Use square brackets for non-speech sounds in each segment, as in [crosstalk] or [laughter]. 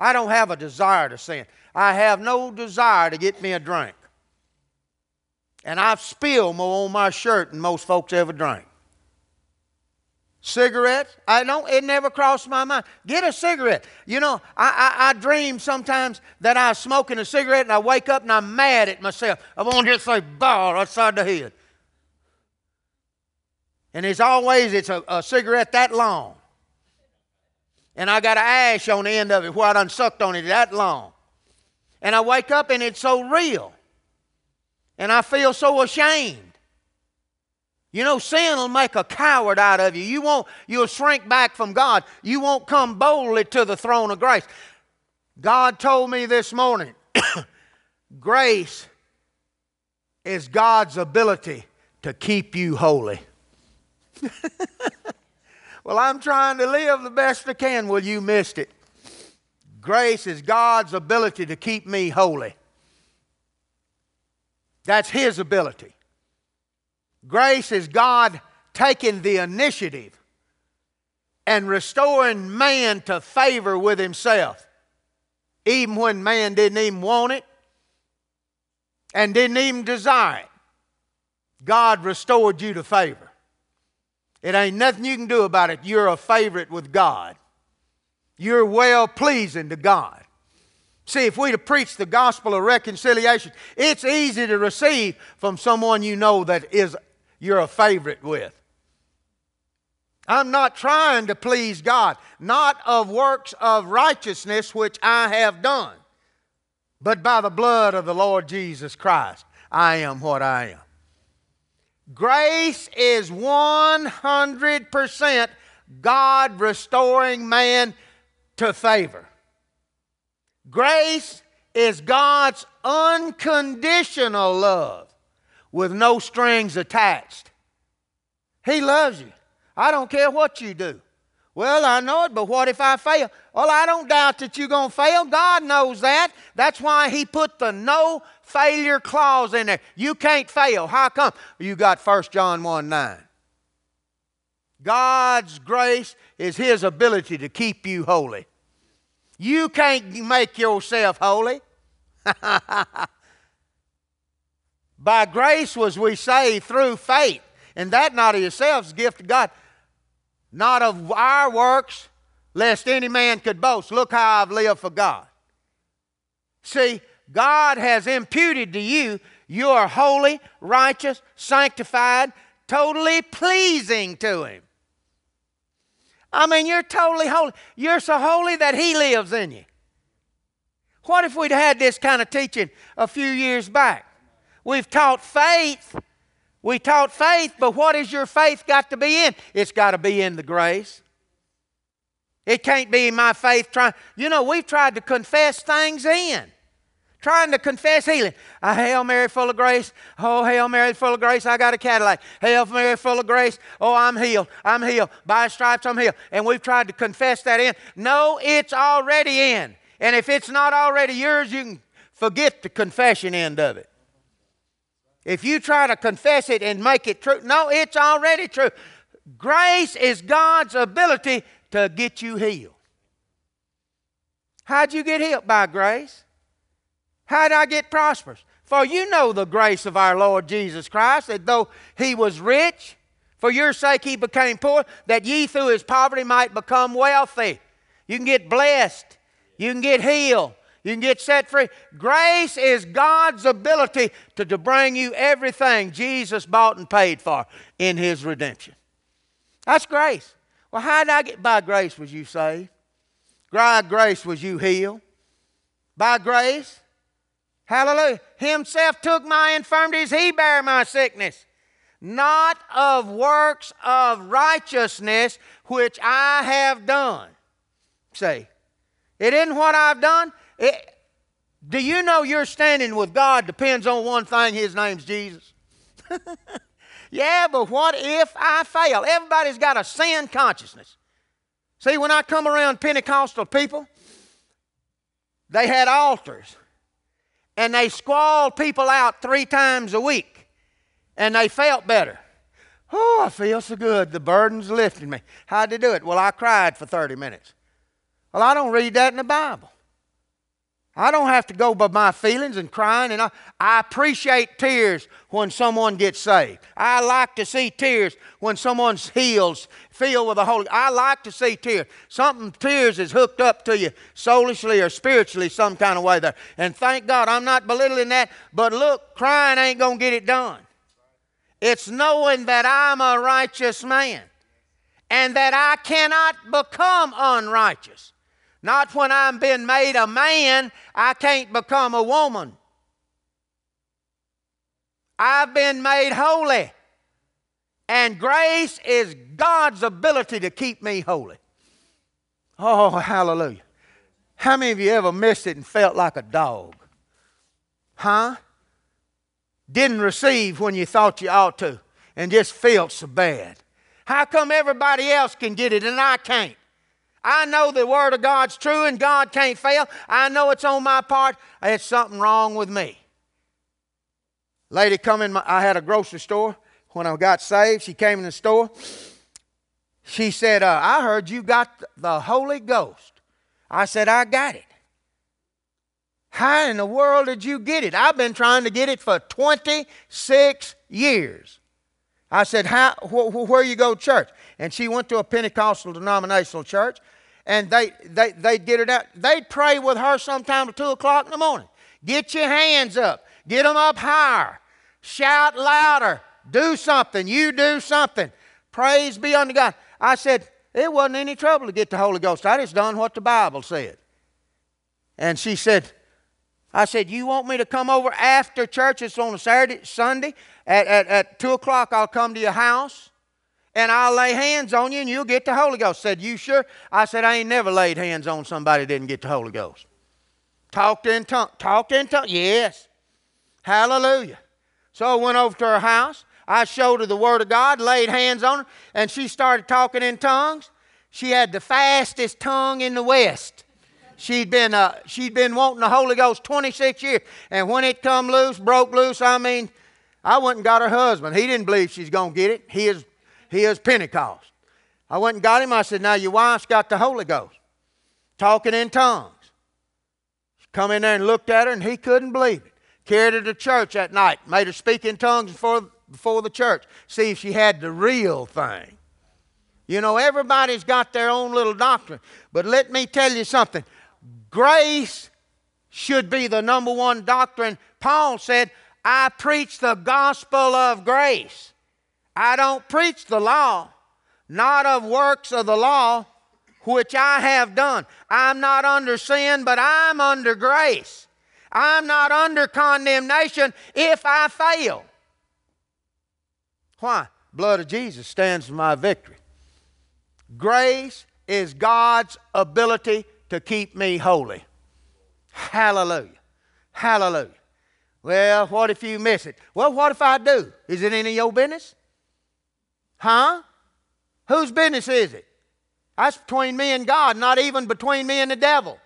I don't have a desire to sin. I have no desire to get me a drink. And I've spilled more on my shirt than most folks ever drink. Cigarettes? I don't, it never crossed my mind. Get a cigarette. You know, I, I, I dream sometimes that I'm smoking a cigarette and I wake up and I'm mad at myself. I want to just say, bar outside the head. And it's always, it's a, a cigarette that long. And I got an ash on the end of it where I done sucked on it that long. And I wake up and it's so real. And I feel so ashamed. You know, sin will make a coward out of you. You won't, you'll shrink back from God. You won't come boldly to the throne of grace. God told me this morning [coughs] grace is God's ability to keep you holy. [laughs] well, I'm trying to live the best I can. Well, you missed it. Grace is God's ability to keep me holy. That's His ability. Grace is God taking the initiative and restoring man to favor with himself, even when man didn't even want it and didn't even desire it. God restored you to favor. It ain't nothing you can do about it. You're a favorite with God. You're well pleasing to God. See, if we'd have preached the gospel of reconciliation, it's easy to receive from someone you know that is you're a favorite with. I'm not trying to please God, not of works of righteousness which I have done, but by the blood of the Lord Jesus Christ, I am what I am. Grace is 100% God restoring man to favor. Grace is God's unconditional love with no strings attached. He loves you. I don't care what you do. Well, I know it, but what if I fail? Well, I don't doubt that you're going to fail. God knows that. That's why He put the no failure clause in there. You can't fail. How come? You got 1 John 1 9. God's grace is His ability to keep you holy. You can't make yourself holy. [laughs] By grace was we saved through faith, and that not of yourselves, gift of God, not of our works, lest any man could boast. Look how I've lived for God. See, God has imputed to you you are holy, righteous, sanctified, totally pleasing to Him. I mean, you're totally holy. You're so holy that He lives in you. What if we'd had this kind of teaching a few years back? We've taught faith. We taught faith, but what has your faith got to be in? It's got to be in the grace. It can't be in my faith trying. You know, we've tried to confess things in. Trying to confess healing. A Hail Mary full of grace. Oh, Hail Mary full of grace. I got a Cadillac. Hail Mary full of grace. Oh, I'm healed. I'm healed. By stripes, I'm healed. And we've tried to confess that in. No, it's already in. And if it's not already yours, you can forget the confession end of it. If you try to confess it and make it true, no, it's already true. Grace is God's ability to get you healed. How'd you get healed? By grace. How'd I get prosperous? For you know the grace of our Lord Jesus Christ, that though he was rich, for your sake he became poor, that ye through his poverty might become wealthy. You can get blessed. You can get healed. You can get set free. Grace is God's ability to, to bring you everything Jesus bought and paid for in His redemption. That's grace. Well, how did I get by grace was you saved? By grace was you healed? By grace? Hallelujah. Himself took my infirmities, He bare my sickness. Not of works of righteousness which I have done. Say, it isn't what I've done, it, do you know your standing with God depends on one thing? His name's Jesus. [laughs] yeah, but what if I fail? Everybody's got a sin consciousness. See, when I come around Pentecostal people, they had altars and they squalled people out three times a week and they felt better. Oh, I feel so good. The burden's lifting me. How'd they do it? Well, I cried for 30 minutes. Well, I don't read that in the Bible. I don't have to go by my feelings and crying. And I, I appreciate tears when someone gets saved. I like to see tears when someone's healed, filled with the Holy. I like to see tears. Something tears is hooked up to you soulishly or spiritually, some kind of way there. And thank God, I'm not belittling that. But look, crying ain't gonna get it done. It's knowing that I'm a righteous man and that I cannot become unrighteous. Not when I'm being made a man, I can't become a woman. I've been made holy. And grace is God's ability to keep me holy. Oh, hallelujah. How many of you ever missed it and felt like a dog? Huh? Didn't receive when you thought you ought to and just felt so bad. How come everybody else can get it and I can't? I know the Word of God's true and God can't fail. I know it's on my part. It's something wrong with me. Lady come in, my, I had a grocery store when I got saved. She came in the store. She said, uh, I heard you got the Holy Ghost. I said, I got it. How in the world did you get it? I've been trying to get it for 26 years. I said, How, wh- wh- Where you go church? And she went to a Pentecostal denominational church, and they, they, they'd get it out. They'd pray with her sometime at 2 o'clock in the morning. Get your hands up, get them up higher, shout louder, do something. You do something. Praise be unto God. I said, It wasn't any trouble to get the Holy Ghost. I just done what the Bible said. And she said, I said, You want me to come over after church? It's on a Saturday, Sunday. At, at, at 2 o'clock, I'll come to your house and I'll lay hands on you and you'll get the Holy Ghost. Said, You sure? I said, I ain't never laid hands on somebody didn't get the Holy Ghost. Talked in tongues. Talked in tongues. Yes. Hallelujah. So I went over to her house. I showed her the Word of God, laid hands on her, and she started talking in tongues. She had the fastest tongue in the West. She'd been, uh, she'd been wanting the Holy Ghost 26 years. And when it come loose, broke loose, I mean, I went and got her husband. He didn't believe she's going to get it. He is, he is Pentecost. I went and got him. I said, Now your wife's got the Holy Ghost, talking in tongues. Come in there and looked at her, and he couldn't believe it. Carried her to church that night, made her speak in tongues before, before the church, see if she had the real thing. You know, everybody's got their own little doctrine. But let me tell you something grace should be the number one doctrine. Paul said, I preach the gospel of grace. I don't preach the law, not of works of the law, which I have done. I'm not under sin, but I'm under grace. I'm not under condemnation if I fail. Why? Blood of Jesus stands for my victory. Grace is God's ability to keep me holy. Hallelujah. Hallelujah. Well, what if you miss it? Well, what if I do? Is it any of your business? Huh? Whose business is it? That's between me and God, not even between me and the devil.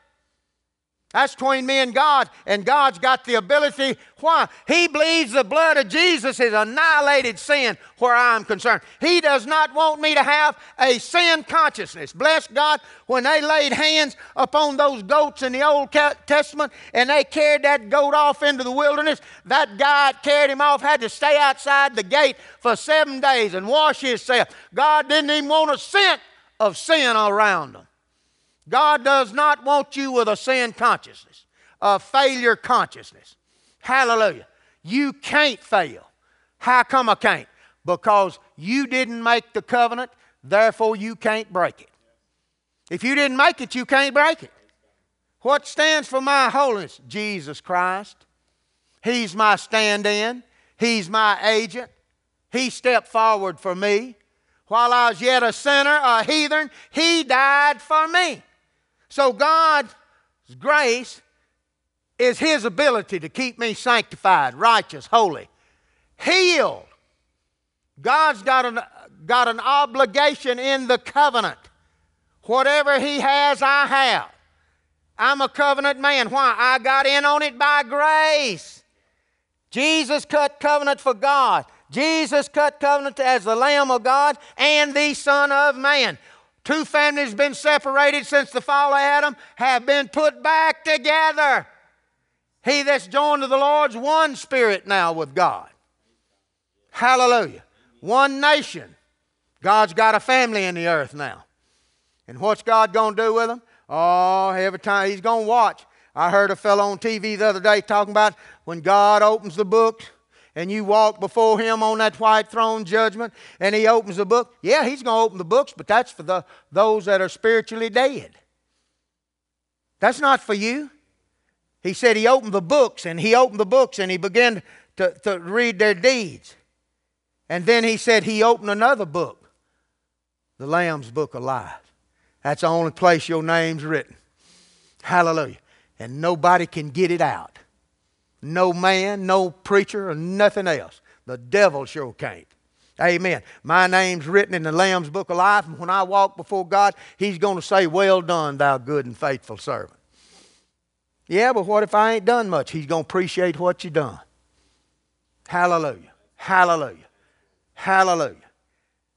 That's between me and God, and God's got the ability. Why? He believes the blood of Jesus has annihilated sin where I'm concerned. He does not want me to have a sin consciousness. Bless God, when they laid hands upon those goats in the Old Testament and they carried that goat off into the wilderness, that guy carried him off had to stay outside the gate for seven days and wash himself. God didn't even want a scent of sin around them. God does not want you with a sin consciousness, a failure consciousness. Hallelujah. You can't fail. How come I can't? Because you didn't make the covenant, therefore you can't break it. If you didn't make it, you can't break it. What stands for my holiness? Jesus Christ. He's my stand in, He's my agent. He stepped forward for me. While I was yet a sinner, a heathen, He died for me. So God's grace is His ability to keep me sanctified, righteous, holy, healed. God's got an, got an obligation in the covenant. Whatever He has, I have. I'm a covenant man. Why? I got in on it by grace. Jesus cut covenant for God. Jesus cut covenant as the Lamb of God and the Son of Man. Two families been separated since the fall of Adam have been put back together. He that's joined to the Lord's one spirit now with God. Hallelujah. One nation. God's got a family in the earth now. And what's God going to do with them? Oh, every time He's going to watch. I heard a fellow on TV the other day talking about when God opens the book and you walk before Him on that white throne judgment and He opens the book. Yeah, He's going to open the books, but that's for the, those that are spiritually dead. That's not for you. He said He opened the books and He opened the books and He began to, to read their deeds. And then He said He opened another book, the Lamb's Book of Life. That's the only place your name's written. Hallelujah. And nobody can get it out. No man, no preacher, or nothing else. The devil sure can't. Amen. My name's written in the Lamb's Book of Life, and when I walk before God, He's going to say, Well done, thou good and faithful servant. Yeah, but what if I ain't done much? He's going to appreciate what you done. Hallelujah. Hallelujah. Hallelujah.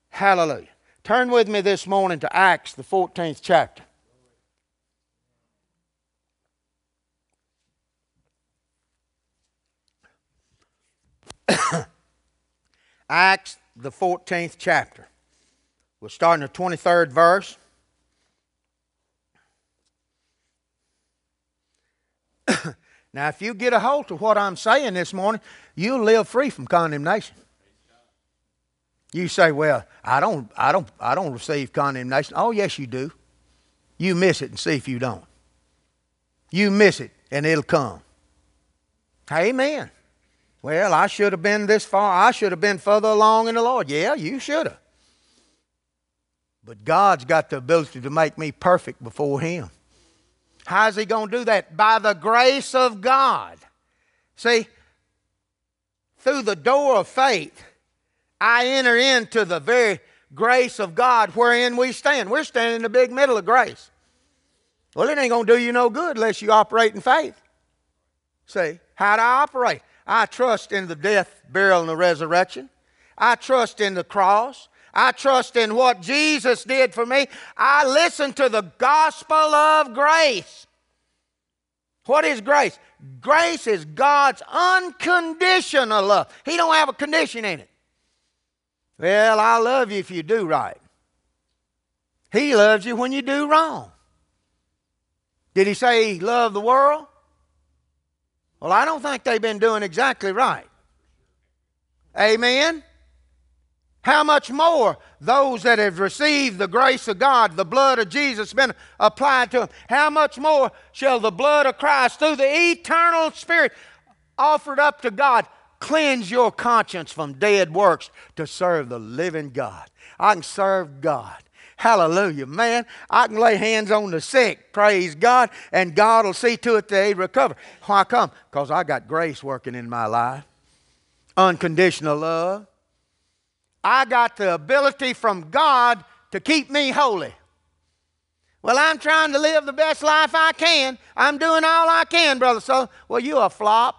Hallelujah. Turn with me this morning to Acts, the 14th chapter. [coughs] Acts, the 14th chapter. We'll start in the 23rd verse. [coughs] now, if you get a hold of what I'm saying this morning, you'll live free from condemnation. You say, "Well, I don't, I don't, I don't receive condemnation." Oh, yes, you do. You miss it and see if you don't. You miss it and it'll come. Amen. Well, I should have been this far. I should have been further along in the Lord. Yeah, you should have. But God's got the ability to make me perfect before Him. How's He going to do that? By the grace of God. See, through the door of faith, I enter into the very grace of God wherein we stand. We're standing in the big middle of grace. Well, it ain't going to do you no good unless you operate in faith. See, how do I operate? I trust in the death, burial, and the resurrection. I trust in the cross. I trust in what Jesus did for me. I listen to the gospel of grace. What is grace? Grace is God's unconditional love. He don't have a condition in it. Well, I love you if you do right. He loves you when you do wrong. Did he say he loved the world? Well, I don't think they've been doing exactly right. Amen? How much more those that have received the grace of God, the blood of Jesus been applied to them, how much more shall the blood of Christ through the eternal Spirit offered up to God cleanse your conscience from dead works to serve the living God? I can serve God. Hallelujah, man. I can lay hands on the sick, praise God, and God will see to it they recover. Why come? Because I got grace working in my life, unconditional love. I got the ability from God to keep me holy. Well, I'm trying to live the best life I can. I'm doing all I can, brother. So, well, you a flop.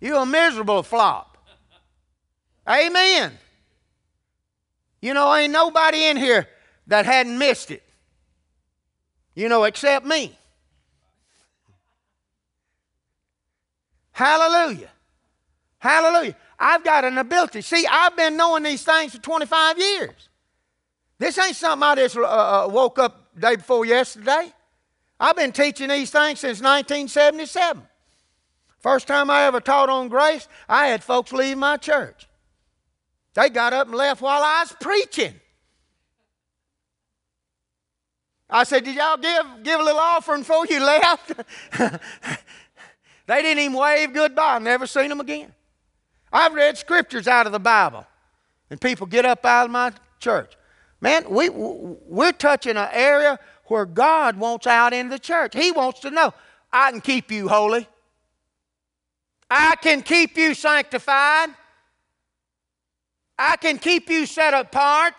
You a miserable flop. Amen. You know, ain't nobody in here that hadn't missed it. You know, except me. Hallelujah. Hallelujah. I've got an ability. See, I've been knowing these things for 25 years. This ain't something I just uh, uh woke up day before yesterday. I've been teaching these things since 1977. First time I ever taught on grace, I had folks leave my church. They got up and left while I was preaching. I said, Did y'all give, give a little offering before you left? [laughs] they didn't even wave goodbye. Never seen them again. I've read scriptures out of the Bible, and people get up out of my church. Man, we, we're touching an area where God wants out in the church. He wants to know, I can keep you holy. I can keep you sanctified. I can keep you set apart.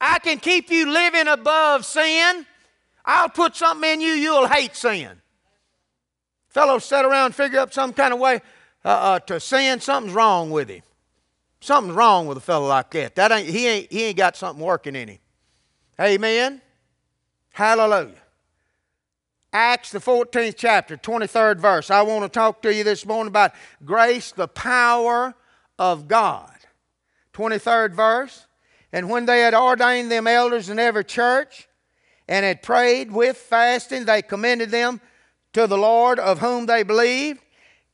I can keep you living above sin. I'll put something in you you'll hate sin. Fellows sit around figure up some kind of way uh, uh, to sin. Something's wrong with him. Something's wrong with a fellow like that. That ain't he ain't he ain't got something working in him. Amen. Hallelujah. Acts, the 14th chapter, 23rd verse. I want to talk to you this morning about grace, the power of God. 23rd verse. And when they had ordained them elders in every church, and had prayed with fasting, they commended them to the Lord of whom they believed.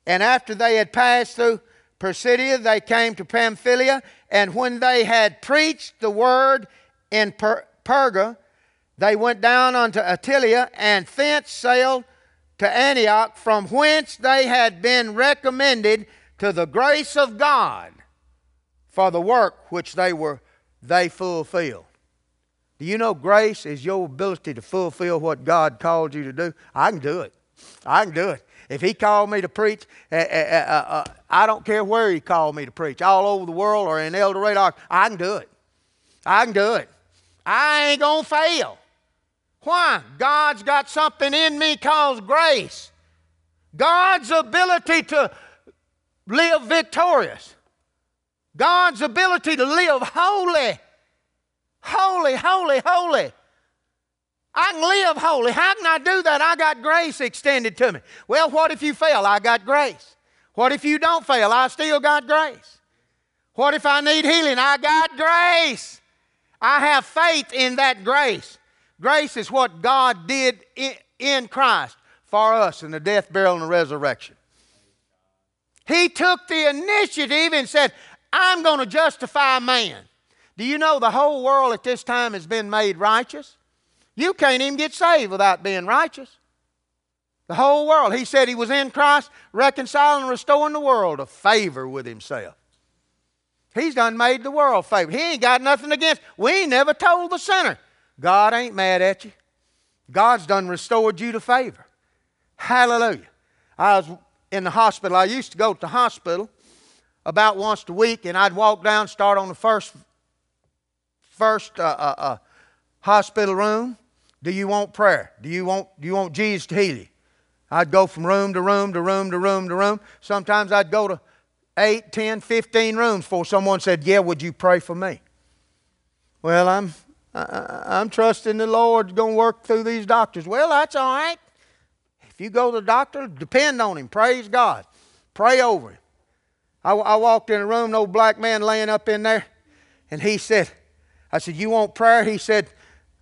And after they had passed through Pisidia, they came to Pamphylia. And when they had preached the word in per- Perga, they went down unto Attalia, and thence sailed to Antioch, from whence they had been recommended to the grace of God for the work which they were they fulfilled. Do you know grace is your ability to fulfill what God called you to do? I can do it. I can do it. If He called me to preach, uh, uh, uh, I don't care where He called me to preach, all over the world or in El Dorado, I can do it. I can do it. I ain't going to fail. Why? God's got something in me called grace. God's ability to live victorious. God's ability to live holy. Holy, holy, holy. I can live holy. How can I do that? I got grace extended to me. Well, what if you fail? I got grace. What if you don't fail? I still got grace. What if I need healing? I got grace. I have faith in that grace. Grace is what God did in Christ for us in the death, burial, and the resurrection. He took the initiative and said, I'm going to justify man. Do you know the whole world at this time has been made righteous? You can't even get saved without being righteous. The whole world. He said he was in Christ, reconciling and restoring the world to favor with himself. He's done made the world favor. He ain't got nothing against. We ain't never told the sinner. God ain't mad at you. God's done restored you to favor. Hallelujah. I was in the hospital. I used to go to the hospital about once a week, and I'd walk down, start on the first first uh, uh, uh, hospital room. Do you want prayer? Do you want do you want Jesus to heal you? I'd go from room to room to room to room to room. Sometimes I'd go to 8, 10, 15 rooms before someone said, Yeah, would you pray for me? Well, I'm, I, I'm trusting the Lord's going to work through these doctors. Well, that's all right. If you go to the doctor, depend on him. Praise God. Pray over him. I, I walked in a room, an old black man laying up in there, and he said, I said, You want prayer? He said,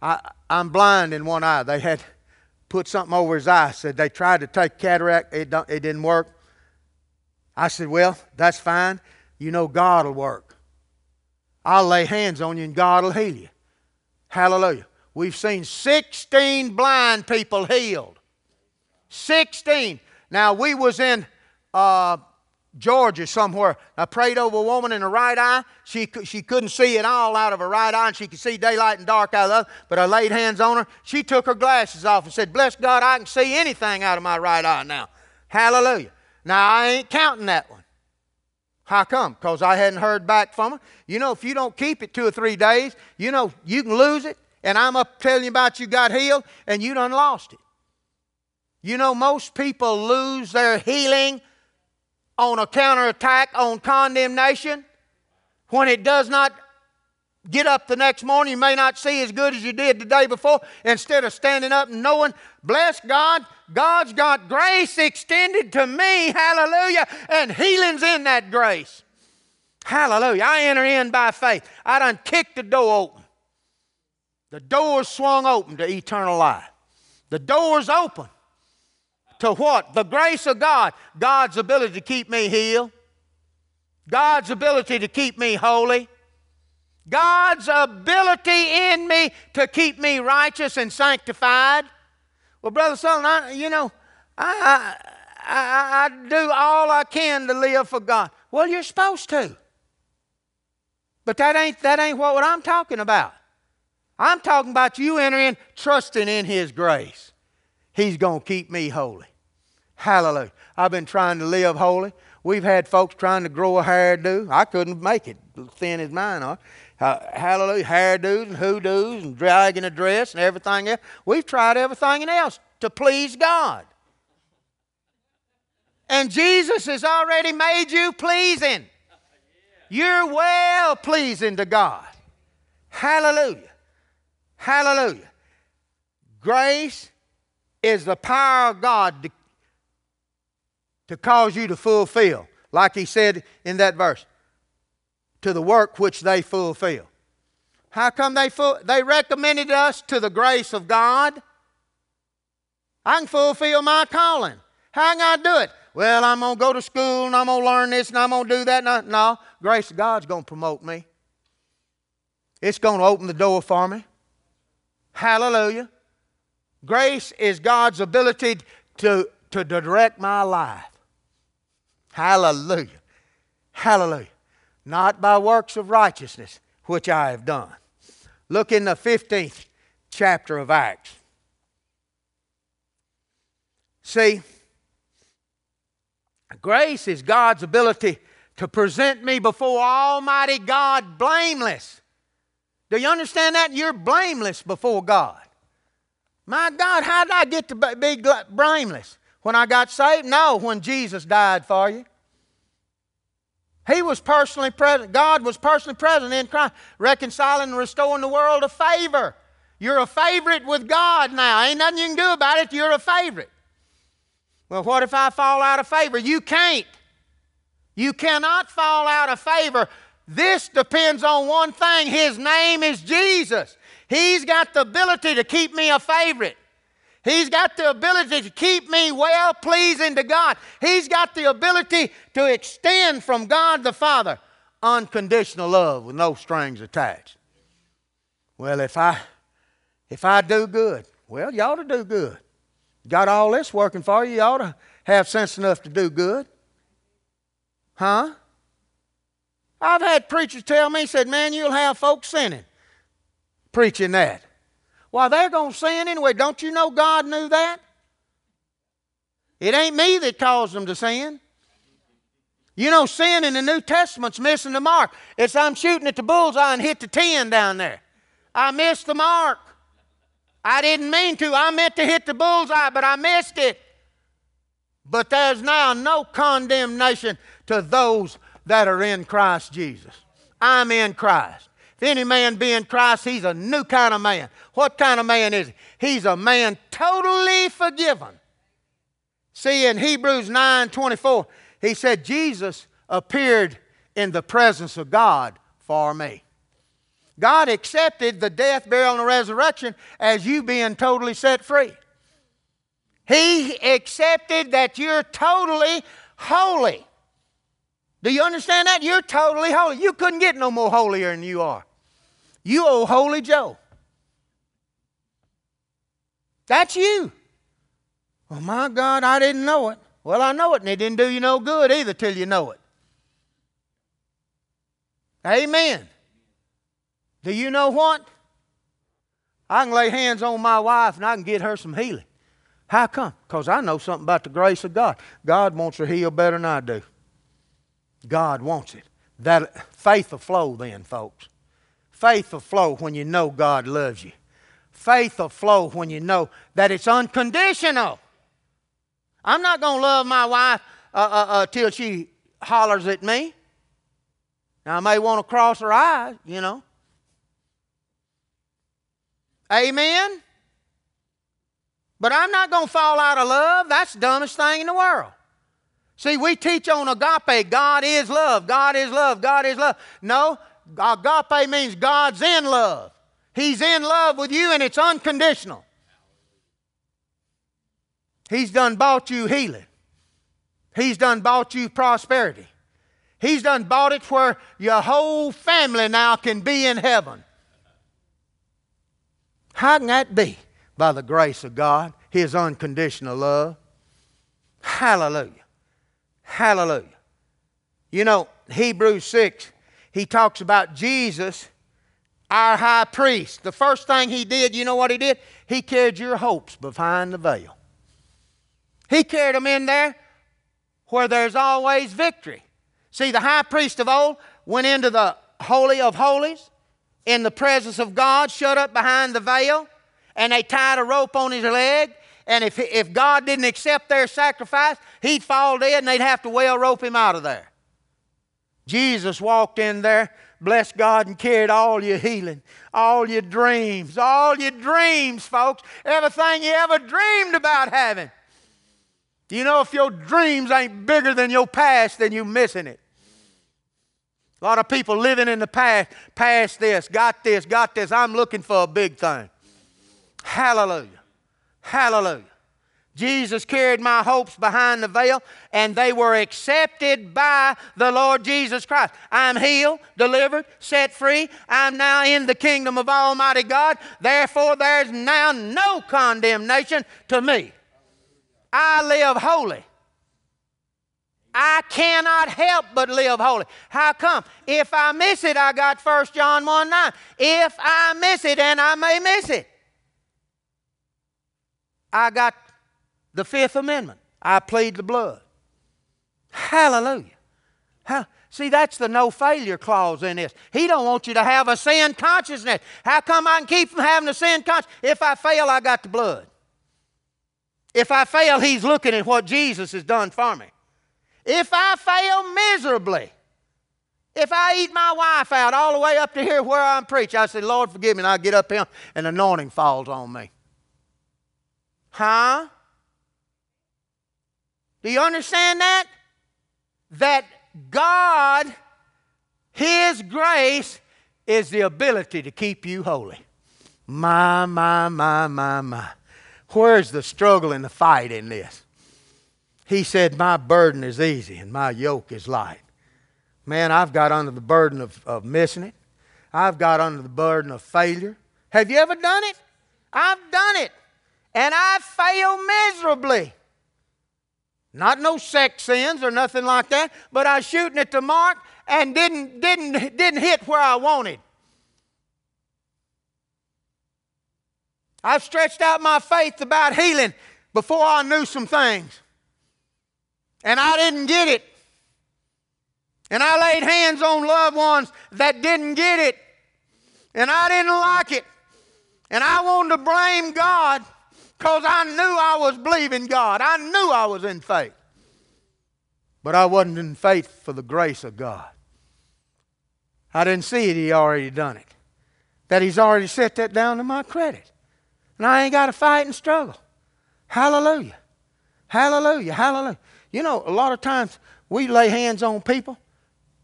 I, I'm blind in one eye. They had put something over his eye. Said they tried to take cataract, it, it didn't work. I said, Well, that's fine. You know God will work. I'll lay hands on you and God will heal you. Hallelujah. We've seen 16 blind people healed. 16. Now, we was in uh, Georgia somewhere. I prayed over a woman in the right eye. She, she couldn't see at all out of her right eye, and she could see daylight and dark out of the other. But I laid hands on her. She took her glasses off and said, Bless God, I can see anything out of my right eye now. Hallelujah. Now, I ain't counting that one. How come? Because I hadn't heard back from her. You know, if you don't keep it two or three days, you know, you can lose it. And I'm up telling you about you got healed, and you done lost it. You know, most people lose their healing on a counterattack, on condemnation, when it does not get up the next morning, you may not see as good as you did the day before. Instead of standing up and knowing, bless God, God's got grace extended to me, hallelujah, and healing's in that grace. Hallelujah. I enter in by faith. I done kicked the door open. The door's swung open to eternal life. The door's open to what? The grace of God. God's ability to keep me healed. God's ability to keep me holy. God's ability in me to keep me righteous and sanctified. Well, Brother Sutherlin, I, you know, I, I, I, I do all I can to live for God. Well, you're supposed to. But that ain't, that ain't what I'm talking about. I'm talking about you entering, trusting in His grace. He's going to keep me holy. Hallelujah. I've been trying to live holy. We've had folks trying to grow a hairdo. I couldn't make it, thin as mine are. Uh, hallelujah. Hairdos and hoodoos and dragging a dress and everything else. We've tried everything else to please God. And Jesus has already made you pleasing. You're well pleasing to God. Hallelujah. Hallelujah. Grace is the power of God to, to cause you to fulfill, like he said in that verse, to the work which they fulfill. How come they, they recommended us to the grace of God? I can fulfill my calling. How can I do it? Well, I'm going to go to school and I'm going to learn this and I'm going to do that. No, no, grace of God's going to promote me. It's going to open the door for me. Hallelujah. Grace is God's ability to, to direct my life. Hallelujah. Hallelujah. Not by works of righteousness, which I have done. Look in the 15th chapter of Acts. See, grace is God's ability to present me before Almighty God blameless. Do you understand that? You're blameless before God. My God, how did I get to be blameless? When I got saved? No, when Jesus died for you. He was personally present. God was personally present in Christ, reconciling and restoring the world a favor. You're a favorite with God now. Ain't nothing you can do about it. You're a favorite. Well, what if I fall out of favor? You can't. You cannot fall out of favor. This depends on one thing His name is Jesus. He's got the ability to keep me a favorite. He's got the ability to keep me well pleasing to God. He's got the ability to extend from God the Father unconditional love with no strings attached. Well, if I if I do good, well, you ought to do good. Got all this working for you, you ought to have sense enough to do good. Huh? I've had preachers tell me, said, man, you'll have folks sinning preaching that. Why, they're going to sin anyway. Don't you know God knew that? It ain't me that caused them to sin. You know, sin in the New Testament's missing the mark. It's I'm shooting at the bullseye and hit the 10 down there. I missed the mark. I didn't mean to. I meant to hit the bullseye, but I missed it. But there's now no condemnation to those that are in Christ Jesus. I'm in Christ. If any man be in Christ, he's a new kind of man. What kind of man is he? He's a man totally forgiven. See, in Hebrews 9 24, he said, Jesus appeared in the presence of God for me. God accepted the death, burial, and resurrection as you being totally set free. He accepted that you're totally holy. Do you understand that? You're totally holy. You couldn't get no more holier than you are. You owe Holy Joe. That's you. Oh my God, I didn't know it. Well, I know it, and it didn't do you no good either till you know it. Amen. Do you know what? I can lay hands on my wife and I can get her some healing. How come? Because I know something about the grace of God. God wants her healed better than I do. God wants it. That faith will flow then, folks. Faith will flow when you know God loves you. Faith will flow when you know that it's unconditional. I'm not going to love my wife uh, uh, uh, till she hollers at me. Now, I may want to cross her eyes, you know. Amen? But I'm not going to fall out of love. That's the dumbest thing in the world. See, we teach on agape God is love, God is love, God is love. No, Agape means God's in love. He's in love with you and it's unconditional. He's done bought you healing. He's done bought you prosperity. He's done bought it where your whole family now can be in heaven. How can that be? By the grace of God, His unconditional love. Hallelujah. Hallelujah. You know, Hebrews 6 he talks about Jesus, our high priest. The first thing he did, you know what he did? He carried your hopes behind the veil. He carried them in there where there's always victory. See, the high priest of old went into the Holy of Holies in the presence of God, shut up behind the veil, and they tied a rope on his leg. And if, if God didn't accept their sacrifice, he'd fall dead and they'd have to well rope him out of there. Jesus walked in there blessed God, and carried all your healing, all your dreams, all your dreams, folks, everything you ever dreamed about having. Do you know if your dreams ain't bigger than your past, then you're missing it? A lot of people living in the past, past this, got this, got this. I'm looking for a big thing. Hallelujah. Hallelujah. Jesus carried my hopes behind the veil, and they were accepted by the Lord Jesus Christ. I'm healed, delivered, set free. I'm now in the kingdom of Almighty God. Therefore, there's now no condemnation to me. I live holy. I cannot help but live holy. How come? If I miss it, I got 1 John 1 9. If I miss it, and I may miss it, I got the Fifth Amendment. I plead the blood. Hallelujah. How, see, that's the no failure clause in this. He don't want you to have a sin consciousness. How come I can keep from having a sin consciousness? If I fail, I got the blood. If I fail, he's looking at what Jesus has done for me. If I fail miserably, if I eat my wife out all the way up to here where I'm preaching, I say, Lord, forgive me, and I get up here and anointing falls on me. Huh? Do you understand that? That God, His grace, is the ability to keep you holy. My, my, my, my, my. Where's the struggle and the fight in this? He said, My burden is easy and my yoke is light. Man, I've got under the burden of, of missing it. I've got under the burden of failure. Have you ever done it? I've done it. And I fail miserably. Not no sex sins or nothing like that, but I was shooting at the mark and didn't, didn't, didn't hit where I wanted. I've stretched out my faith about healing before I knew some things. And I didn't get it. And I laid hands on loved ones that didn't get it. And I didn't like it. And I wanted to blame God because I knew I was believing God. I knew I was in faith. But I wasn't in faith for the grace of God. I didn't see it, He already done it. That He's already set that down to my credit. And I ain't got to fight and struggle. Hallelujah. Hallelujah. Hallelujah. You know, a lot of times we lay hands on people.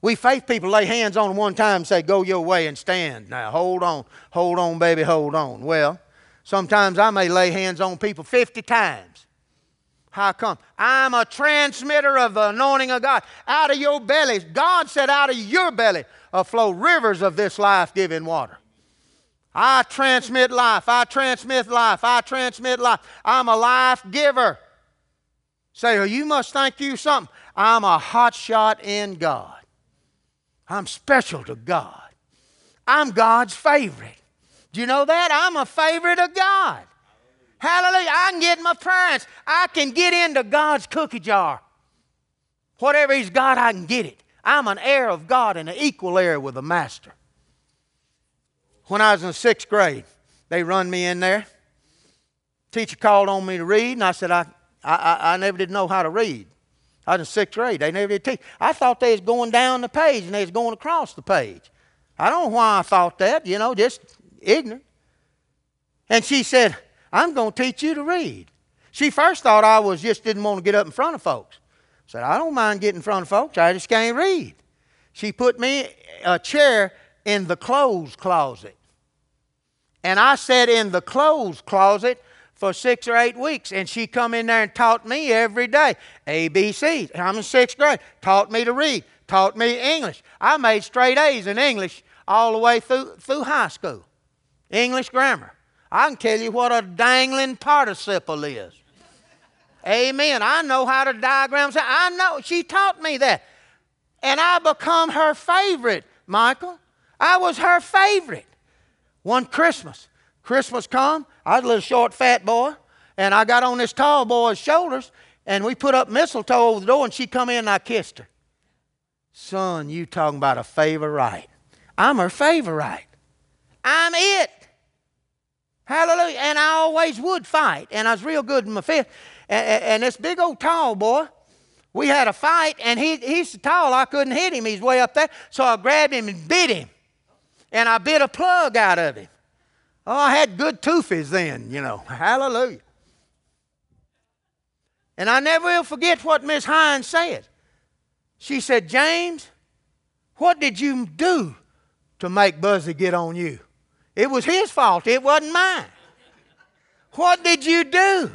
We faith people lay hands on them one time and say, Go your way and stand. Now, hold on. Hold on, baby, hold on. Well, Sometimes I may lay hands on people 50 times. How come? I'm a transmitter of the anointing of God. Out of your bellies, God said, out of your belly will flow rivers of this life giving water. I transmit life. I transmit life. I transmit life. I'm a life giver. Say, well, you must think you something. I'm a hot shot in God. I'm special to God. I'm God's favorite. Do you know that? I'm a favorite of God. Hallelujah. I can get my parents. I can get into God's cookie jar. Whatever He's got, I can get it. I'm an heir of God and an equal heir with the Master. When I was in sixth grade, they run me in there. Teacher called on me to read, and I said, I, I, I never did know how to read. I was in sixth grade. They never did teach. I thought they was going down the page and they was going across the page. I don't know why I thought that, you know, just ignorant. And she said, I'm going to teach you to read. She first thought I was just didn't want to get up in front of folks. I said, I don't mind getting in front of folks. I just can't read. She put me a chair in the clothes closet. And I sat in the clothes closet for six or eight weeks. And she come in there and taught me every day. ABC. I'm in sixth grade. Taught me to read. Taught me English. I made straight A's in English all the way through, through high school. English grammar. I can tell you what a dangling participle is. Amen. I know how to diagram. I know. She taught me that. And I become her favorite, Michael. I was her favorite. One Christmas. Christmas come, I was a little short, fat boy, and I got on this tall boy's shoulders, and we put up mistletoe over the door, and she come in and I kissed her. Son, you talking about a favorite. I'm her favorite. I'm it. Hallelujah. And I always would fight. And I was real good in my fist. And, and this big old tall boy we had a fight, and he, he's so tall I couldn't hit him. He's way up there. So I grabbed him and bit him. And I bit a plug out of him. Oh, I had good toofies then, you know. [laughs] Hallelujah. And I never will forget what Miss Hines said. She said, James, what did you do to make Buzzy get on you? It was his fault, it wasn't mine. What did you do?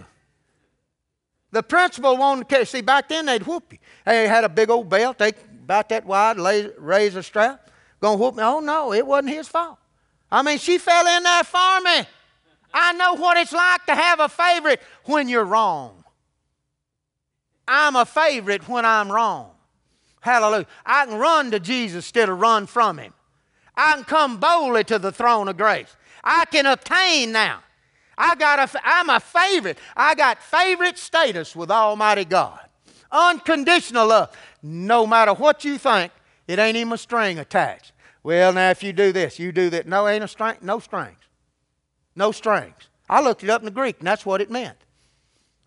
The principal wanted to catch. see back then they'd whoop you. They had a big old belt, they about that wide, razor strap, gonna whoop me. Oh no, it wasn't his fault. I mean, she fell in there for me. I know what it's like to have a favorite when you're wrong. I'm a favorite when I'm wrong. Hallelujah. I can run to Jesus instead of run from him. I can come boldly to the throne of grace. I can obtain now. I got a, I'm a favorite. I got favorite status with Almighty God. Unconditional love. No matter what you think, it ain't even a string attached. Well, now if you do this, you do that. No, ain't a string. No strings. No strings. I looked it up in the Greek, and that's what it meant.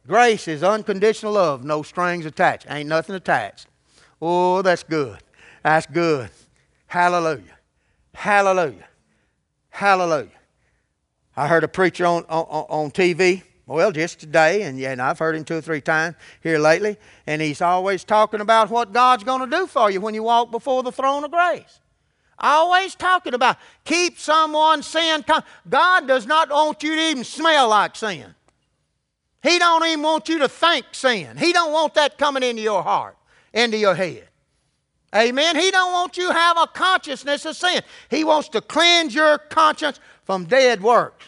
Grace is unconditional love, no strings attached. Ain't nothing attached. Oh, that's good. That's good. Hallelujah. Hallelujah. Hallelujah. I heard a preacher on, on, on TV, well, just today, and, yeah, and I've heard him two or three times here lately, and he's always talking about what God's going to do for you when you walk before the throne of grace. Always talking about keep someone's sin. God does not want you to even smell like sin. He don't even want you to think sin. He don't want that coming into your heart, into your head. Amen. He don't want you have a consciousness of sin. He wants to cleanse your conscience from dead works.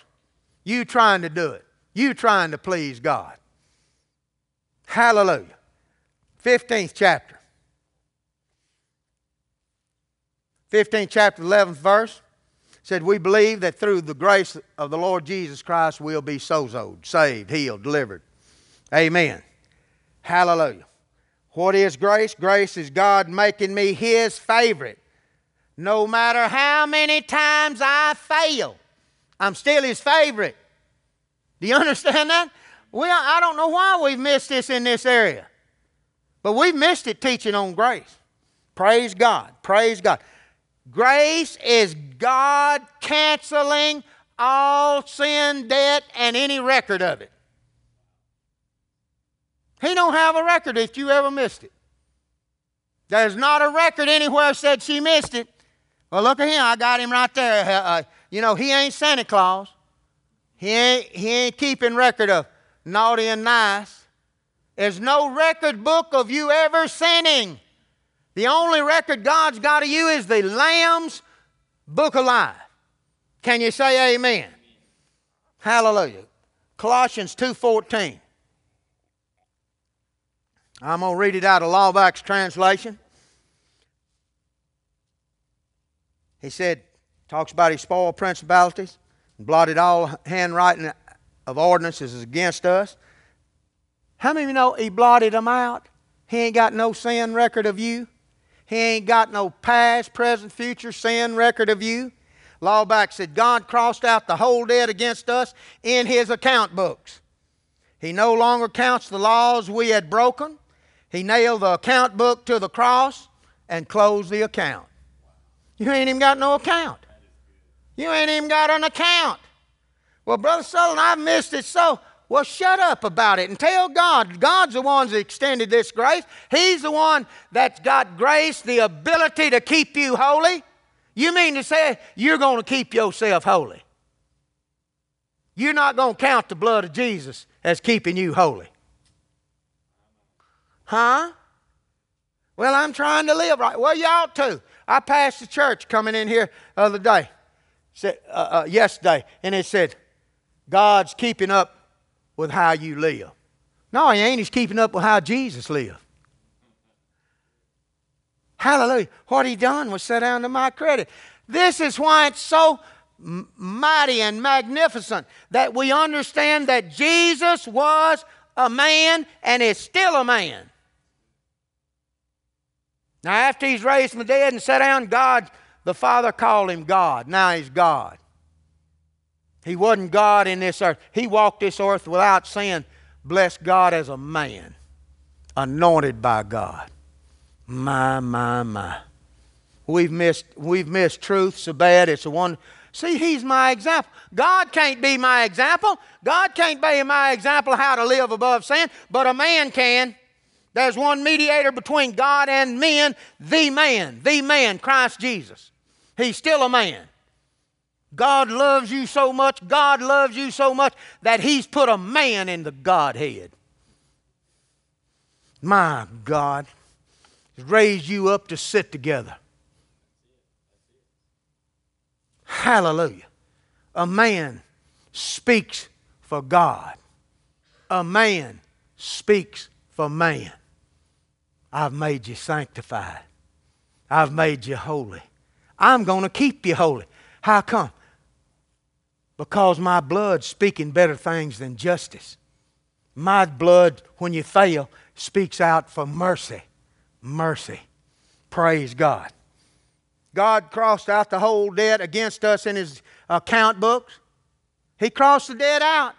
You trying to do it. You trying to please God. Hallelujah. 15th chapter. 15th chapter, 11th verse said, We believe that through the grace of the Lord Jesus Christ we'll be sozoed, saved, healed, delivered. Amen. Hallelujah. What is grace? Grace is God making me His favorite. No matter how many times I fail, I'm still His favorite. Do you [laughs] understand that? We, I don't know why we've missed this in this area, but we've missed it teaching on grace. Praise God. Praise God. Grace is God canceling all sin, debt, and any record of it. He don't have a record if you ever missed it. There's not a record anywhere said she missed it. Well, look at him. I got him right there. Uh, uh, you know, he ain't Santa Claus. He ain't, he ain't keeping record of naughty and nice. There's no record book of you ever sinning. The only record God's got of you is the Lamb's book of life. Can you say amen? Hallelujah. Colossians 2.14. I'm going to read it out of Laubach's translation. He said, talks about he spoiled principalities blotted all handwriting of ordinances against us. How many of you know he blotted them out? He ain't got no sin record of you. He ain't got no past, present, future sin record of you. Laubach said God crossed out the whole debt against us in his account books. He no longer counts the laws we had broken. He nailed the account book to the cross and closed the account. You ain't even got no account. You ain't even got an account. Well, Brother Sutherlin, I missed it so. Well, shut up about it and tell God. God's the one that extended this grace. He's the one that's got grace, the ability to keep you holy. You mean to say you're going to keep yourself holy? You're not going to count the blood of Jesus as keeping you holy. Huh? Well, I'm trying to live right. Well, you ought to. I passed the church coming in here the other day, said, uh, uh, yesterday, and it said, God's keeping up with how you live. No, he ain't. He's keeping up with how Jesus lived. Hallelujah. What he done was set down to my credit. This is why it's so mighty and magnificent that we understand that Jesus was a man and is still a man. Now, after he's raised from the dead and sat down, God, the Father called him God. Now he's God. He wasn't God in this earth. He walked this earth without sin. Bless God as a man. anointed by God. My, my, my. We've missed, we've missed truth so bad. It's a one. See, he's my example. God can't be my example. God can't be my example how to live above sin, but a man can. There's one mediator between God and men, the man, the man, Christ Jesus. He's still a man. God loves you so much, God loves you so much that He's put a man in the Godhead. My God has raised you up to sit together. Hallelujah. A man speaks for God. A man speaks for man. I've made you sanctified. I've made you holy. I'm going to keep you holy. How come? Because my blood's speaking better things than justice. My blood, when you fail, speaks out for mercy. Mercy. Praise God. God crossed out the whole debt against us in His account books. He crossed the debt out.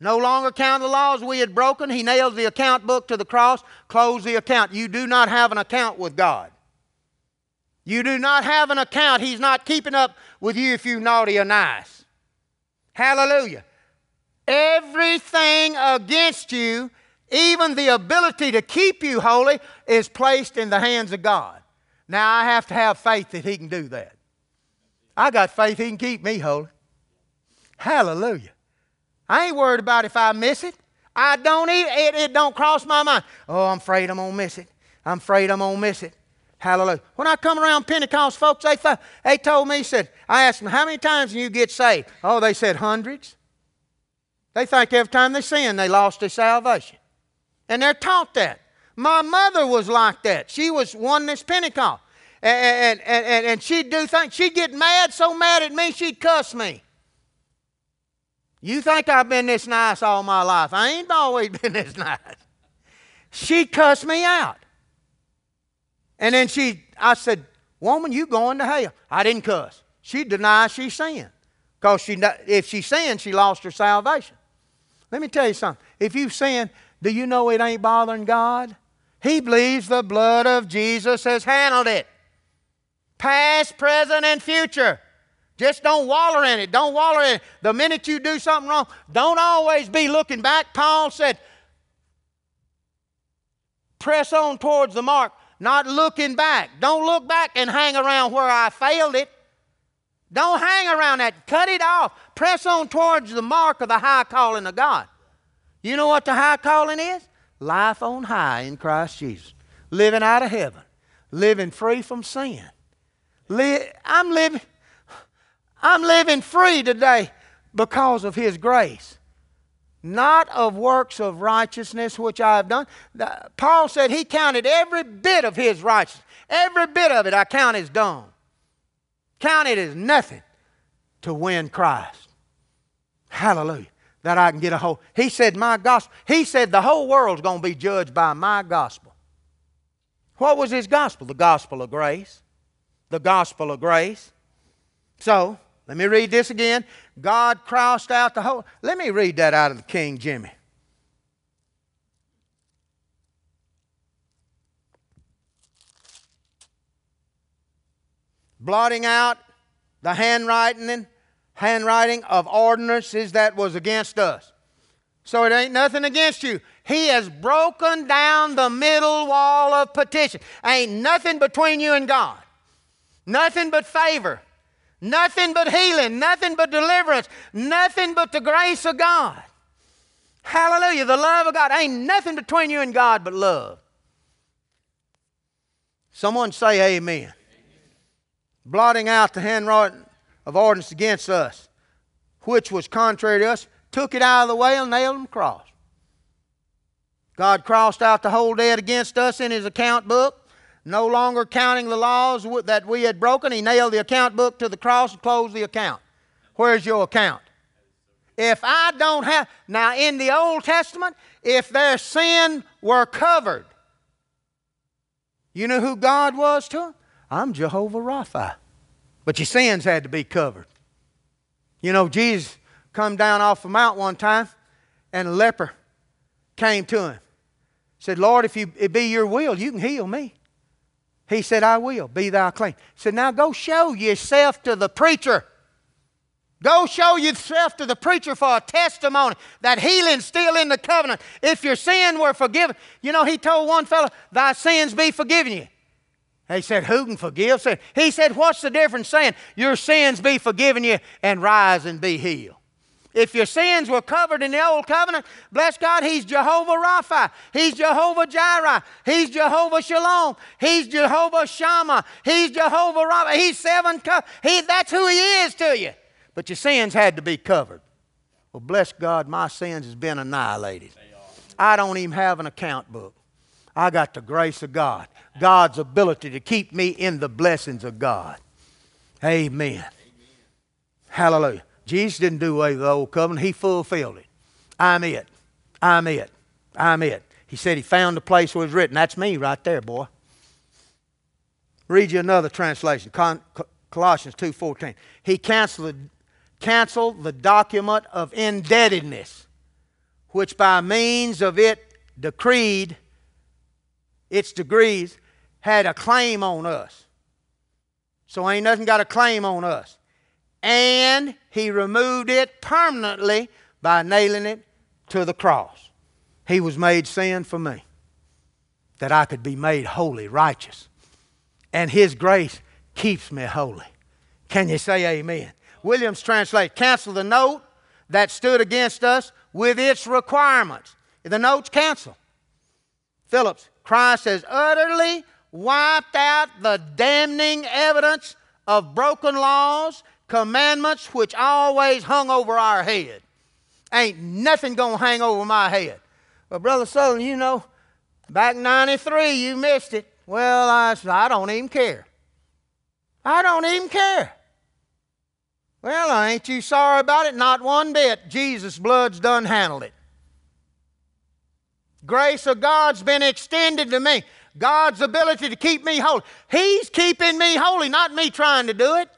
No longer count the laws we had broken. He nailed the account book to the cross, closed the account. You do not have an account with God. You do not have an account. He's not keeping up with you if you naughty or nice. Hallelujah. Everything against you, even the ability to keep you holy, is placed in the hands of God. Now I have to have faith that He can do that. I got faith He can keep me holy. Hallelujah. I ain't worried about if I miss it. I don't it, it don't cross my mind. Oh, I'm afraid I'm going to miss it. I'm afraid I'm going to miss it. Hallelujah. When I come around Pentecost folks, they, th- they told me, said, I asked them, how many times do you get saved? Oh, they said hundreds. They think every time they sin, they lost their salvation. And they're taught that. My mother was like that. She was one this Pentecost. And, and, and, and she'd do things. She'd get mad, so mad at me, she'd cuss me. You think I've been this nice all my life. I ain't always [laughs] been this nice. She cussed me out. And then she, I said, Woman, you going to hell. I didn't cuss. She denied she sinned. Because she, if she sinned, she lost her salvation. Let me tell you something. If you sin, do you know it ain't bothering God? He believes the blood of Jesus has handled it. Past, present, and future. Just don't waller in it. Don't waller in it. The minute you do something wrong, don't always be looking back. Paul said, press on towards the mark, not looking back. Don't look back and hang around where I failed it. Don't hang around that. Cut it off. Press on towards the mark of the high calling of God. You know what the high calling is? Life on high in Christ Jesus. Living out of heaven. Living free from sin. I'm living. I'm living free today because of His grace, not of works of righteousness which I have done. Paul said he counted every bit of his righteousness, every bit of it I count as dung. Count it as nothing to win Christ. Hallelujah. That I can get a hold. He said, My gospel. He said the whole world's going to be judged by my gospel. What was his gospel? The gospel of grace. The gospel of grace. So, let me read this again. God crossed out the whole. Let me read that out of the King Jimmy. Blotting out the handwriting, handwriting of ordinances that was against us. So it ain't nothing against you. He has broken down the middle wall of petition. Ain't nothing between you and God. Nothing but favor. Nothing but healing, nothing but deliverance, nothing but the grace of God. Hallelujah. The love of God. Ain't nothing between you and God but love. Someone say amen. amen. Blotting out the handwriting of ordinance against us, which was contrary to us, took it out of the way and nailed him cross. God crossed out the whole debt against us in his account book no longer counting the laws that we had broken, he nailed the account book to the cross and closed the account. Where's your account? If I don't have, now in the Old Testament, if their sin were covered, you know who God was to them? I'm Jehovah Rapha. But your sins had to be covered. You know, Jesus come down off the mount one time, and a leper came to him. Said, Lord, if you, it be your will, you can heal me. He said, I will. Be thou clean. He Said, now go show yourself to the preacher. Go show yourself to the preacher for a testimony that healing's still in the covenant. If your sin were forgiven, you know, he told one fellow, Thy sins be forgiven you. He said, Who can forgive sin? He said, What's the difference saying, Your sins be forgiven you and rise and be healed? If your sins were covered in the old covenant, bless God, He's Jehovah Rapha. He's Jehovah Jireh. He's Jehovah Shalom. He's Jehovah Shammah. He's Jehovah Rapha. He's seven. Co- he, that's who He is to you but your sins had to be covered. Well, bless God, my sins has been annihilated. I don't even have an account book. I got the grace of God, God's ability to keep me in the blessings of God. Amen. Amen. Hallelujah. Jesus didn't do away with the old covenant, He fulfilled it. I'm it. I'm it. I'm it. He said He found the place where it was written. That's me right there, boy. Read you another translation Colossians 2.14. He canceled cancel the document of indebtedness, which by means of it decreed its degrees had a claim on us. So ain't nothing got a claim on us. And he removed it permanently by nailing it to the cross. He was made sin for me, that I could be made holy, righteous. And his grace keeps me holy. Can you say amen? Williams translate, cancel the note that stood against us with its requirements. The note's canceled. Phillips, Christ has utterly wiped out the damning evidence of broken laws, commandments which always hung over our head. Ain't nothing gonna hang over my head. But Brother Sutherlin, you know, back 93 you missed it. Well, I, I don't even care. I don't even care. Well, I ain't you sorry about it? Not one bit. Jesus' blood's done handled it. Grace of God's been extended to me. God's ability to keep me holy. He's keeping me holy, not me trying to do it.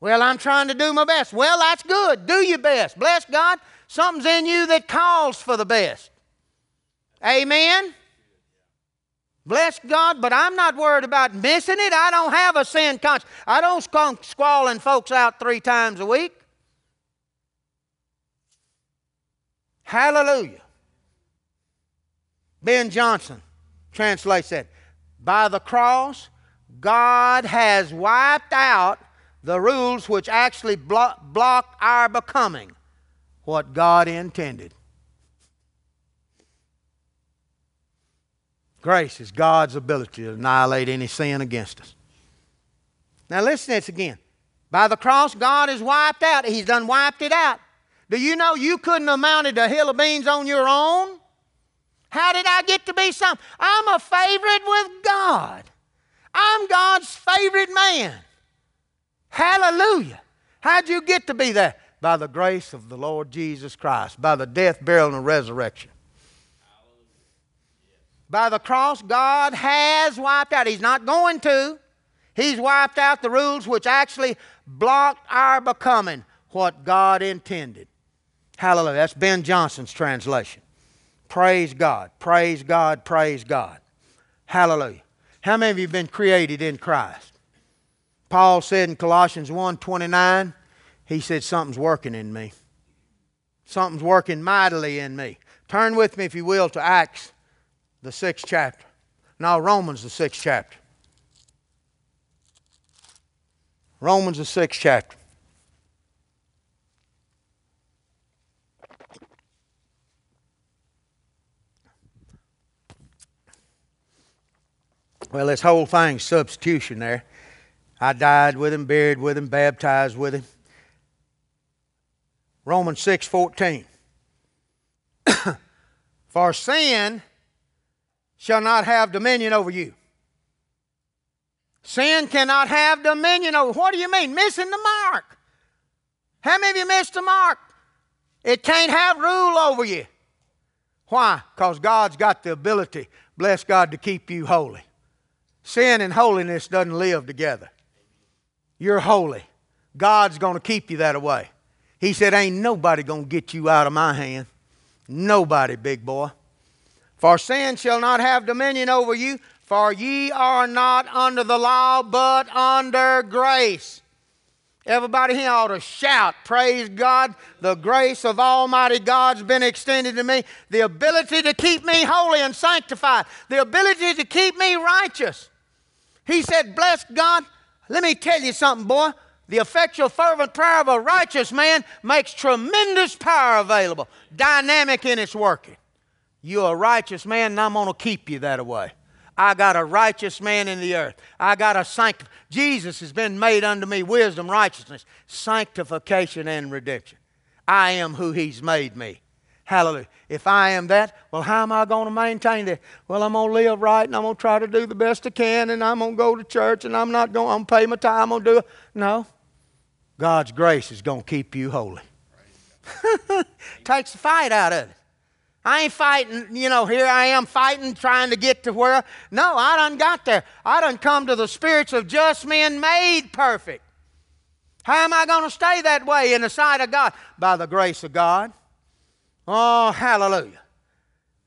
Well, I'm trying to do my best. Well, that's good. Do your best. Bless God. Something's in you that calls for the best. Amen. Bless God, but I'm not worried about missing it. I don't have a sin conscience. I don't skunk squalling folks out three times a week. Hallelujah. Ben Johnson translates that. By the cross, God has wiped out the rules which actually block, block our becoming what God intended. Grace is God's ability to annihilate any sin against us. Now listen to this again. By the cross, God has wiped out. He's done wiped it out. Do you know you couldn't have mounted a hill of beans on your own? How did I get to be something? I'm a favorite with God. I'm God's favorite man. Hallelujah. How'd you get to be that? By the grace of the Lord Jesus Christ, by the death, burial, and resurrection. By the cross, God has wiped out. He's not going to. He's wiped out the rules which actually blocked our becoming what God intended. Hallelujah. That's Ben Johnson's translation. Praise God. Praise God. Praise God. Hallelujah. How many of you have been created in Christ? Paul said in Colossians 1:29, he said something's working in me. Something's working mightily in me. Turn with me if you will to Acts the sixth chapter. Now, Romans, the sixth chapter. Romans, the sixth chapter. Well, this whole thing's substitution there. I died with him, buried with him, baptized with him. Romans 6 14. [coughs] For sin shall not have dominion over you. Sin cannot have dominion over. What do you mean? Missing the mark. How many of you missed the mark? It can't have rule over you. Why? Because God's got the ability, bless God, to keep you holy. Sin and holiness doesn't live together. You're holy. God's going to keep you that way. He said, Ain't nobody going to get you out of my hand. Nobody, big boy. For sin shall not have dominion over you, for ye are not under the law, but under grace. Everybody here ought to shout, Praise God. The grace of Almighty God's been extended to me. The ability to keep me holy and sanctified. The ability to keep me righteous. He said, Bless God. Let me tell you something, boy. The effectual, fervent prayer of a righteous man makes tremendous power available, dynamic in its working. You're a righteous man, and I'm going to keep you that way. I got a righteous man in the earth. I got a sancti- Jesus has been made unto me wisdom, righteousness, sanctification, and redemption. I am who He's made me. Hallelujah. If I am that, well, how am I going to maintain that? Well, I'm going to live right and I'm going to try to do the best I can and I'm going to go to church and I'm not going, I'm going to pay my time, I'm going to do it. No. God's grace is going to keep you holy. [laughs] Takes the fight out of it. I ain't fighting, you know, here I am fighting, trying to get to where. No, I done got there. I done come to the spirits of just men made perfect. How am I going to stay that way in the sight of God? By the grace of God. Oh, hallelujah.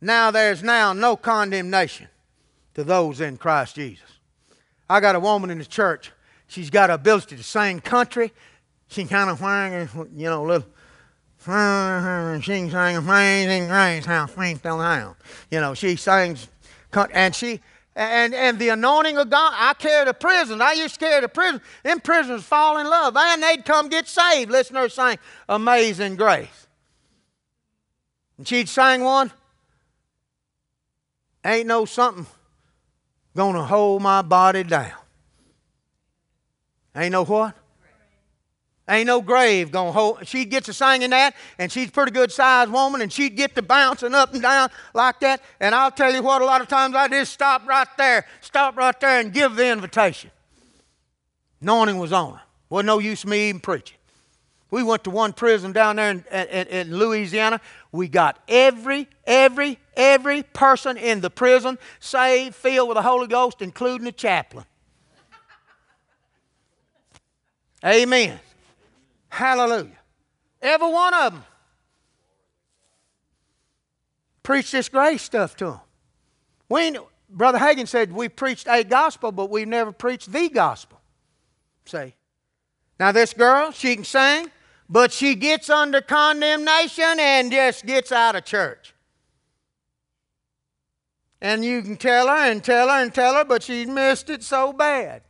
Now there's now no condemnation to those in Christ Jesus. I got a woman in the church. She's got a ability to sing country. She kind of whining, you know, little [laughs] she sang Amazing Grace, how sweet the sound. You know, she sings, and she, and, and the anointing of God, I carried a prison. I used to carry the prison. Them prisoners fall in love, and they'd come get saved. Listen to her sing Amazing Grace. And she'd sing one, Ain't no something gonna hold my body down. Ain't no what? Ain't no grave gonna hold. She'd get to singing that, and she's pretty good sized woman, and she'd get to bouncing up and down like that. And I'll tell you what, a lot of times I just stop right there, stop right there, and give the invitation. Anointing was on her. Wasn't no use me even preaching. We went to one prison down there in, in, in Louisiana. We got every, every, every person in the prison saved, filled with the Holy Ghost, including the chaplain. Amen. Hallelujah. Every one of them. Preach this grace stuff to them. We, Brother Hagin said we preached a gospel, but we never preached the gospel. See? Now, this girl, she can sing, but she gets under condemnation and just gets out of church. And you can tell her and tell her and tell her, but she missed it so bad.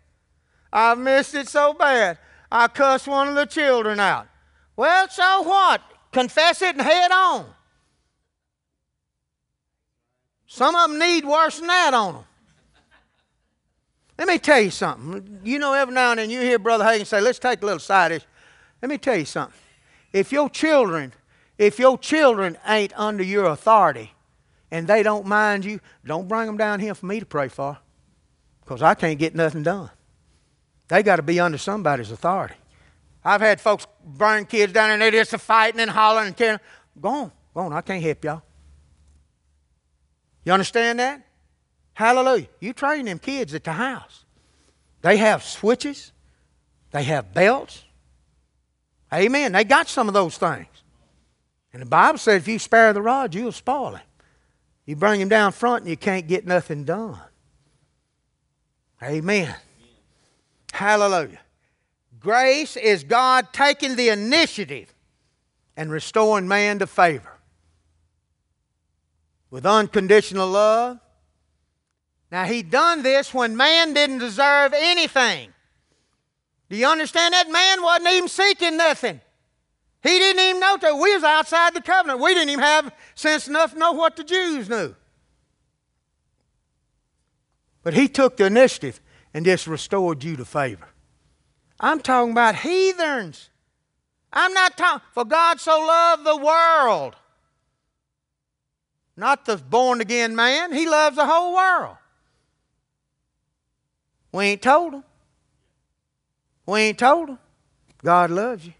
I've missed it so bad. I cussed one of the children out. Well, so what? Confess it and head on. Some of them need worse than that on them. Let me tell you something. You know, every now and then you hear Brother Hagin say, let's take a little side issue. Let me tell you something. If your children, if your children ain't under your authority and they don't mind you, don't bring them down here for me to pray for because I can't get nothing done. They got to be under somebody's authority. I've had folks bring kids down and they're just fighting and hollering and tearing. Go on, go on. I can't help y'all. You understand that? Hallelujah. You train them kids at the house. They have switches, they have belts. Amen. They got some of those things. And the Bible says if you spare the rod, you'll spoil him. You bring him down front and you can't get nothing done. Amen. Hallelujah. Grace is God taking the initiative and restoring man to favor. With unconditional love. Now, he done this when man didn't deserve anything. Do you understand that? Man wasn't even seeking nothing. He didn't even know that we was outside the covenant. We didn't even have sense enough to know what the Jews knew. But he took the initiative and just restored you to favor. I'm talking about heathens. I'm not talking, for God so loved the world. Not the born again man. He loves the whole world. We ain't told him. We ain't told him. God loves you.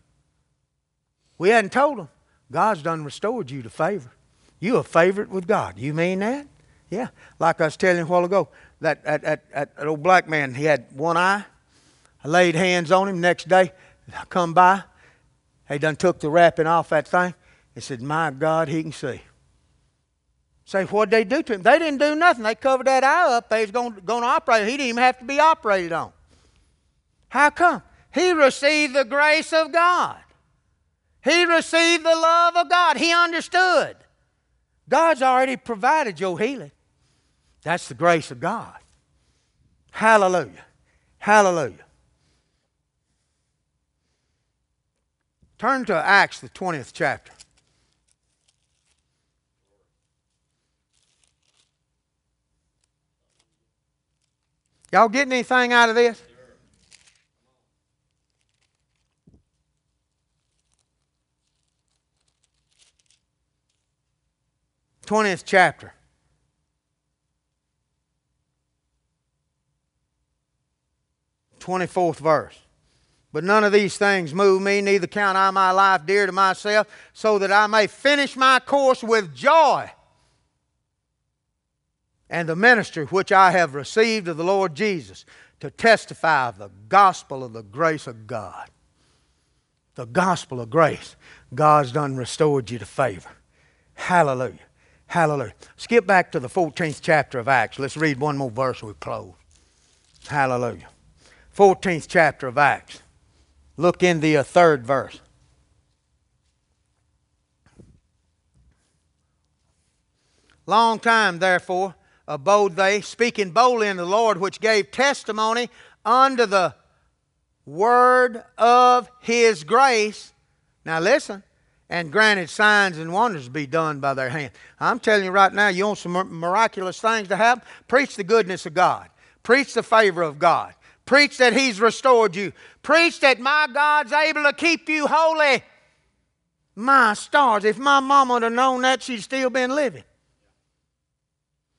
We hadn't told him. God's done restored you to favor. You a favorite with God. You mean that? Yeah. Like I was telling you a while ago, that, that, that, that old black man, he had one eye. I laid hands on him. Next day, I come by. He done took the wrapping off that thing. He said, My God, he can see. Say, what'd they do to him? They didn't do nothing. They covered that eye up. They was going to operate. He didn't even have to be operated on. How come? He received the grace of God. He received the love of God. He understood. God's already provided your healing. That's the grace of God. Hallelujah. Hallelujah. Turn to Acts, the 20th chapter. Y'all getting anything out of this? Twentieth chapter. Twenty fourth verse. But none of these things move me, neither count I my life dear to myself, so that I may finish my course with joy and the ministry which I have received of the Lord Jesus to testify of the gospel of the grace of God. The gospel of grace. God's done restored you to favor. Hallelujah. Hallelujah. Skip back to the 14th chapter of Acts. Let's read one more verse we close. Hallelujah. 14th chapter of Acts. Look in the uh, third verse. Long time, therefore, abode they, speaking boldly in the Lord, which gave testimony unto the word of his grace. Now listen, and granted signs and wonders be done by their hand. I'm telling you right now, you want some miraculous things to happen? Preach the goodness of God. Preach the favor of God. Preach that He's restored you. Preach that my God's able to keep you holy. My stars, if my mama would have known that, she'd still been living.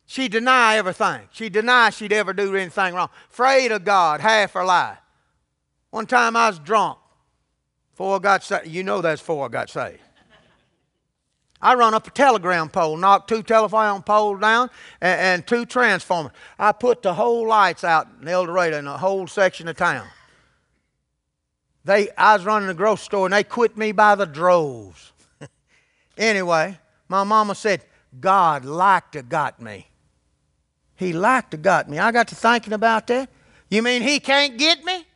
She deny everything. She deny she'd ever do anything wrong. Afraid of God, half her life. One time I was drunk. Before I got saved. You know that's before I got saved. I run up a telegram pole, knocked two telephone poles down, and, and, two transformers. I put the whole lights out in El Dorado in a whole section of town. They, I was running a grocery store, and they quit me by the droves. [laughs] anyway, my mama said, God like to got me. He liked to got me. I got to thinking about that. You mean he can't get me?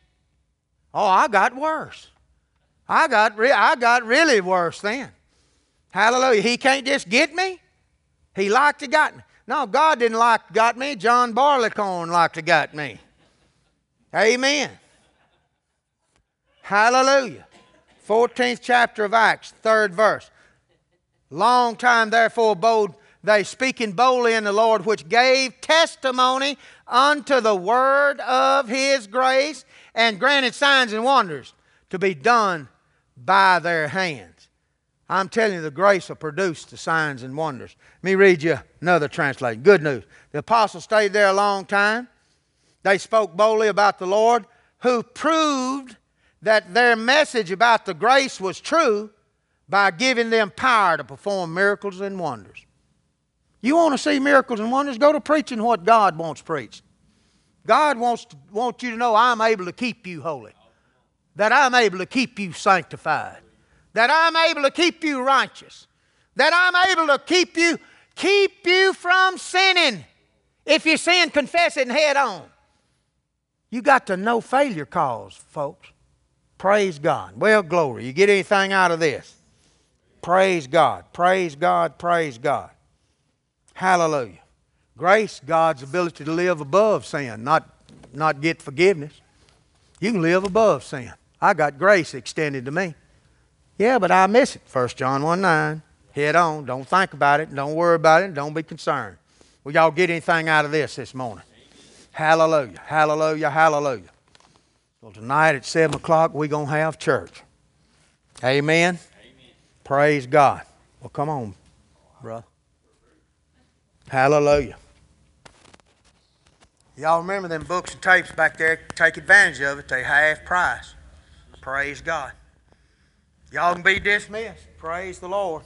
Oh, I got worse. I got, re- I got really worse then. Hallelujah. He can't just get me. He liked to got me. No, God didn't like got me. John Barleycorn liked to got me. Amen. Hallelujah. 14th chapter of Acts, third verse. Long time therefore abode they speaking boldly in the Lord, which gave testimony unto the word of his grace, and granted signs and wonders to be done by their hands. I'm telling you, the grace will produce the signs and wonders. Let me read you another translation. Good news. The apostles stayed there a long time. They spoke boldly about the Lord, who proved that their message about the grace was true by giving them power to perform miracles and wonders. You want to see miracles and wonders? Go to preaching what God wants preached. God wants, to, wants you to know I'm able to keep you holy, that I'm able to keep you sanctified, that I'm able to keep you righteous, that I'm able to keep you keep you from sinning. If you sin, confess it and head on. You got to know failure cause, folks. Praise God. Well, glory. You get anything out of this? Praise God. Praise God. Praise God. Hallelujah. Grace, God's ability to live above sin, not, not get forgiveness. You can live above sin. I got grace extended to me. Yeah, but I miss it. 1 John 1 9. Head on. Don't think about it. Don't worry about it. Don't be concerned. Will y'all get anything out of this this morning? Hallelujah. Hallelujah. Hallelujah. Well, tonight at 7 o'clock, we're going to have church. Amen. Amen. Praise God. Well, come on, brother. Hallelujah. Y'all remember them books and tapes back there? Take advantage of it. They half price. Praise God. Y'all can be dismissed. Praise the Lord.